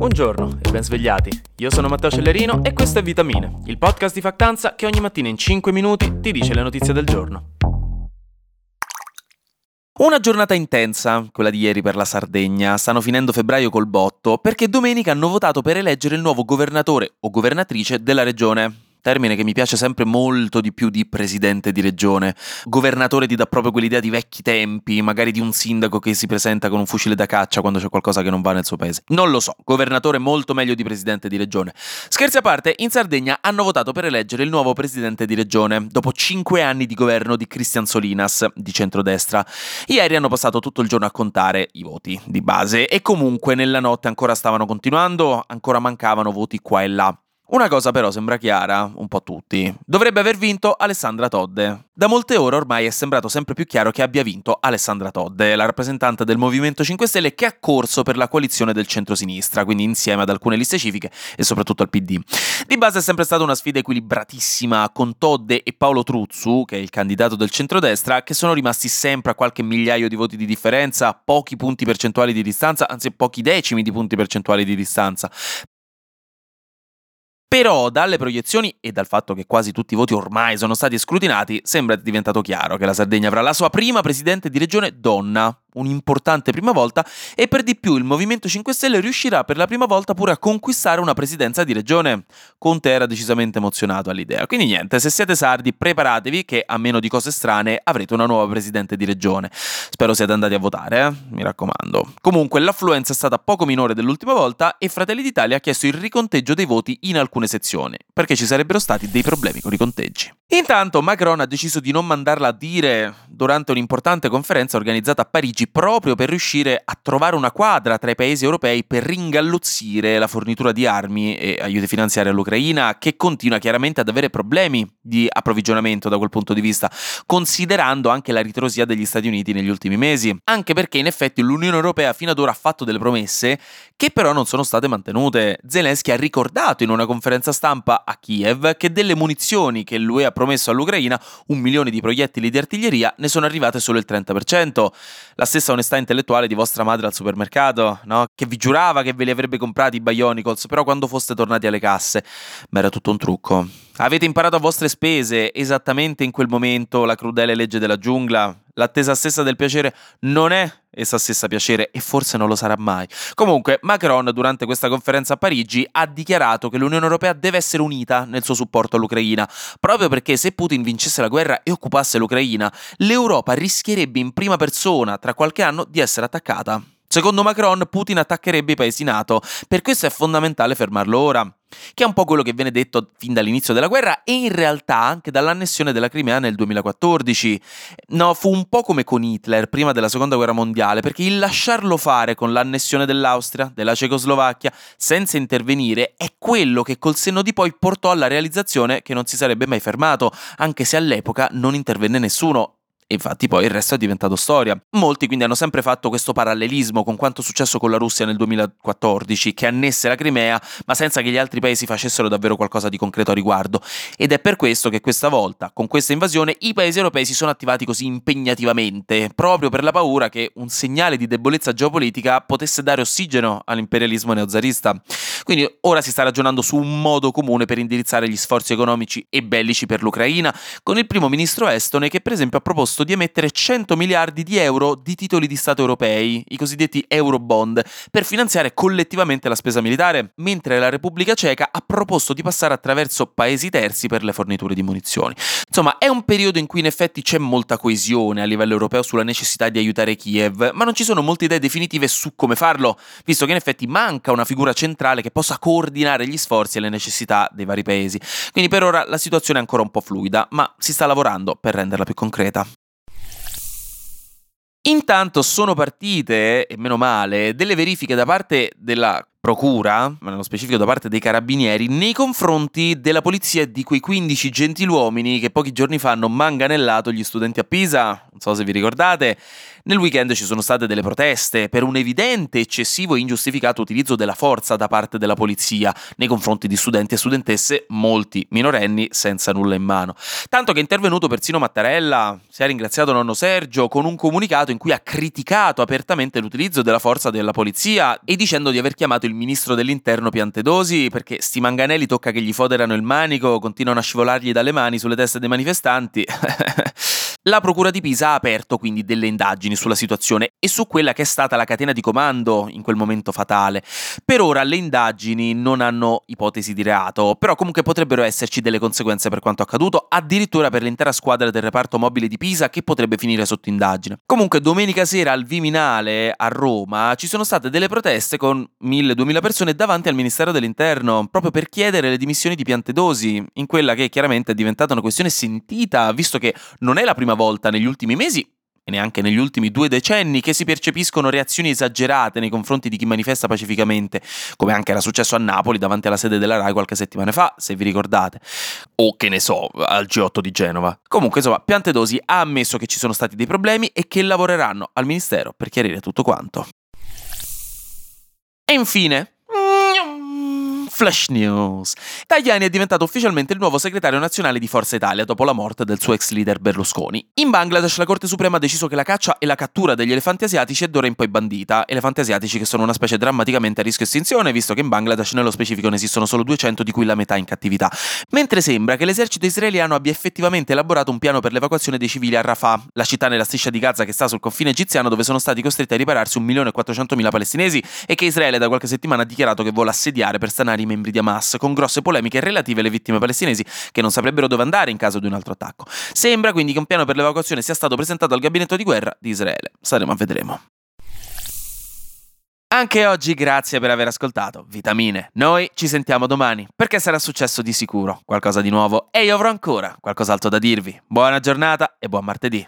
Buongiorno e ben svegliati. Io sono Matteo Cellerino e questo è Vitamine, il podcast di Factanza che ogni mattina in 5 minuti ti dice le notizie del giorno. Una giornata intensa, quella di ieri per la Sardegna. Stanno finendo febbraio col botto perché domenica hanno votato per eleggere il nuovo governatore o governatrice della regione termine che mi piace sempre molto di più di presidente di regione. Governatore ti dà proprio quell'idea di vecchi tempi, magari di un sindaco che si presenta con un fucile da caccia quando c'è qualcosa che non va nel suo paese. Non lo so, governatore molto meglio di presidente di regione. Scherzi a parte, in Sardegna hanno votato per eleggere il nuovo presidente di regione, dopo cinque anni di governo di Cristian Solinas, di centrodestra. Ieri hanno passato tutto il giorno a contare i voti di base e comunque nella notte ancora stavano continuando, ancora mancavano voti qua e là. Una cosa però sembra chiara, un po' a tutti. Dovrebbe aver vinto Alessandra Todde. Da molte ore ormai è sembrato sempre più chiaro che abbia vinto Alessandra Todde, la rappresentante del Movimento 5 Stelle che ha corso per la coalizione del centro-sinistra, quindi insieme ad alcune liste civiche e soprattutto al PD. Di base è sempre stata una sfida equilibratissima con Todde e Paolo Truzzu, che è il candidato del centrodestra, che sono rimasti sempre a qualche migliaio di voti di differenza, pochi punti percentuali di distanza, anzi pochi decimi di punti percentuali di distanza. Però dalle proiezioni e dal fatto che quasi tutti i voti ormai sono stati scrutinati, sembra diventato chiaro che la Sardegna avrà la sua prima presidente di regione donna, un'importante prima volta e per di più il Movimento 5 Stelle riuscirà per la prima volta pure a conquistare una presidenza di regione. Conte era decisamente emozionato all'idea. Quindi niente, se siete sardi preparatevi che a meno di cose strane avrete una nuova presidente di regione. Spero siate andati a votare, eh? mi raccomando. Comunque l'affluenza è stata poco minore dell'ultima volta e Fratelli d'Italia ha chiesto il riconteggio dei voti in alcune sezioni, perché ci sarebbero stati dei problemi con i conteggi. Intanto Macron ha deciso di non mandarla a dire durante un'importante conferenza organizzata a Parigi proprio per riuscire a trovare una quadra tra i paesi europei per ringalluzzire la fornitura di armi e aiuti finanziari all'Ucraina, che continua chiaramente ad avere problemi di approvvigionamento da quel punto di vista, considerando anche la ritrosia degli Stati Uniti negli ultimi mesi. Anche perché in effetti l'Unione Europea fino ad ora ha fatto delle promesse che però non sono state mantenute. Zelensky ha ricordato in una conferenza stampa a Kiev che delle munizioni che l'UE ha promesso all'Ucraina, un milione di proiettili di artiglieria, ne sono arrivate solo il 30%. La stessa onestà intellettuale di vostra madre al supermercato, no? Che vi giurava che ve li avrebbe comprati i Bionicles, però quando foste tornati alle casse, ma era tutto un trucco. Avete imparato a vostre spese, esattamente in quel momento, la crudele legge della giungla. L'attesa stessa del piacere non è essa stessa piacere e forse non lo sarà mai. Comunque, Macron durante questa conferenza a Parigi ha dichiarato che l'Unione Europea deve essere unita nel suo supporto all'Ucraina, proprio perché se Putin vincesse la guerra e occupasse l'Ucraina, l'Europa rischierebbe in prima persona tra qualche anno di essere attaccata. Secondo Macron, Putin attaccherebbe i paesi NATO, per questo è fondamentale fermarlo ora che è un po' quello che viene detto fin dall'inizio della guerra e in realtà anche dall'annessione della Crimea nel 2014. No, fu un po' come con Hitler prima della seconda guerra mondiale, perché il lasciarlo fare con l'annessione dell'Austria, della Cecoslovacchia, senza intervenire, è quello che col senno di poi portò alla realizzazione che non si sarebbe mai fermato, anche se all'epoca non intervenne nessuno infatti poi il resto è diventato storia. Molti quindi hanno sempre fatto questo parallelismo con quanto successo con la Russia nel 2014, che annesse la Crimea, ma senza che gli altri paesi facessero davvero qualcosa di concreto a riguardo. Ed è per questo che questa volta, con questa invasione, i paesi europei si sono attivati così impegnativamente, proprio per la paura che un segnale di debolezza geopolitica potesse dare ossigeno all'imperialismo neozarista. Quindi ora si sta ragionando su un modo comune per indirizzare gli sforzi economici e bellici per l'Ucraina, con il primo ministro estone che per esempio ha proposto proposto di emettere 100 miliardi di euro di titoli di Stato europei, i cosiddetti Eurobond, per finanziare collettivamente la spesa militare, mentre la Repubblica Ceca ha proposto di passare attraverso paesi terzi per le forniture di munizioni. Insomma, è un periodo in cui in effetti c'è molta coesione a livello europeo sulla necessità di aiutare Kiev, ma non ci sono molte idee definitive su come farlo, visto che in effetti manca una figura centrale che possa coordinare gli sforzi e le necessità dei vari paesi. Quindi per ora la situazione è ancora un po' fluida, ma si sta lavorando per renderla più concreta. Intanto sono partite, e meno male, delle verifiche da parte della procura, ma nello specifico da parte dei carabinieri, nei confronti della polizia di quei 15 gentiluomini che pochi giorni fa hanno manganellato gli studenti a Pisa, non so se vi ricordate, Nel weekend ci sono state delle proteste per un evidente, eccessivo e ingiustificato utilizzo della forza da parte della polizia nei confronti di studenti e studentesse, molti minorenni senza nulla in mano. Tanto che è intervenuto persino Mattarella, si è ringraziato nonno Sergio con un comunicato in cui ha criticato apertamente l'utilizzo della forza della polizia e dicendo di aver chiamato il ministro dell'interno Piantedosi perché sti manganelli tocca che gli foderano il manico, continuano a scivolargli dalle mani sulle teste dei manifestanti. La Procura di Pisa ha aperto quindi delle indagini sulla situazione e su quella che è stata la catena di comando in quel momento fatale. Per ora le indagini non hanno ipotesi di reato, però comunque potrebbero esserci delle conseguenze per quanto accaduto, addirittura per l'intera squadra del reparto mobile di Pisa che potrebbe finire sotto indagine. Comunque domenica sera al Viminale a Roma ci sono state delle proteste con 1000-2000 persone davanti al Ministero dell'Interno proprio per chiedere le dimissioni di Piantedosi, in quella che chiaramente è diventata una questione sentita, visto che non è la prima volta negli ultimi mesi e neanche negli ultimi due decenni che si percepiscono reazioni esagerate nei confronti di chi manifesta pacificamente, come anche era successo a Napoli davanti alla sede della RAI qualche settimana fa, se vi ricordate, o che ne so, al G8 di Genova. Comunque, insomma, Piantedosi ha ammesso che ci sono stati dei problemi e che lavoreranno al Ministero per chiarire tutto quanto. E infine, Flash News. Tajani è diventato ufficialmente il nuovo segretario nazionale di Forza Italia dopo la morte del suo ex leader Berlusconi. In Bangladesh la Corte Suprema ha deciso che la caccia e la cattura degli elefanti asiatici è d'ora in poi bandita. Elefanti asiatici che sono una specie drammaticamente a rischio estinzione, visto che in Bangladesh nello specifico ne esistono solo 200, di cui la metà in cattività. Mentre sembra che l'esercito israeliano abbia effettivamente elaborato un piano per l'evacuazione dei civili a Rafah, la città nella striscia di Gaza che sta sul confine egiziano dove sono stati costretti a ripararsi 1.400.000 palestinesi e che Israele da qualche settimana ha dichiarato che vuole assediare per stanare i membri di Hamas, con grosse polemiche relative alle vittime palestinesi che non saprebbero dove andare in caso di un altro attacco. Sembra quindi che un piano per l'evacuazione sia stato presentato al gabinetto di guerra di Israele. Saremo a vedremo. Anche oggi grazie per aver ascoltato Vitamine. Noi ci sentiamo domani perché sarà successo di sicuro qualcosa di nuovo e io avrò ancora qualcos'altro da dirvi. Buona giornata e buon martedì.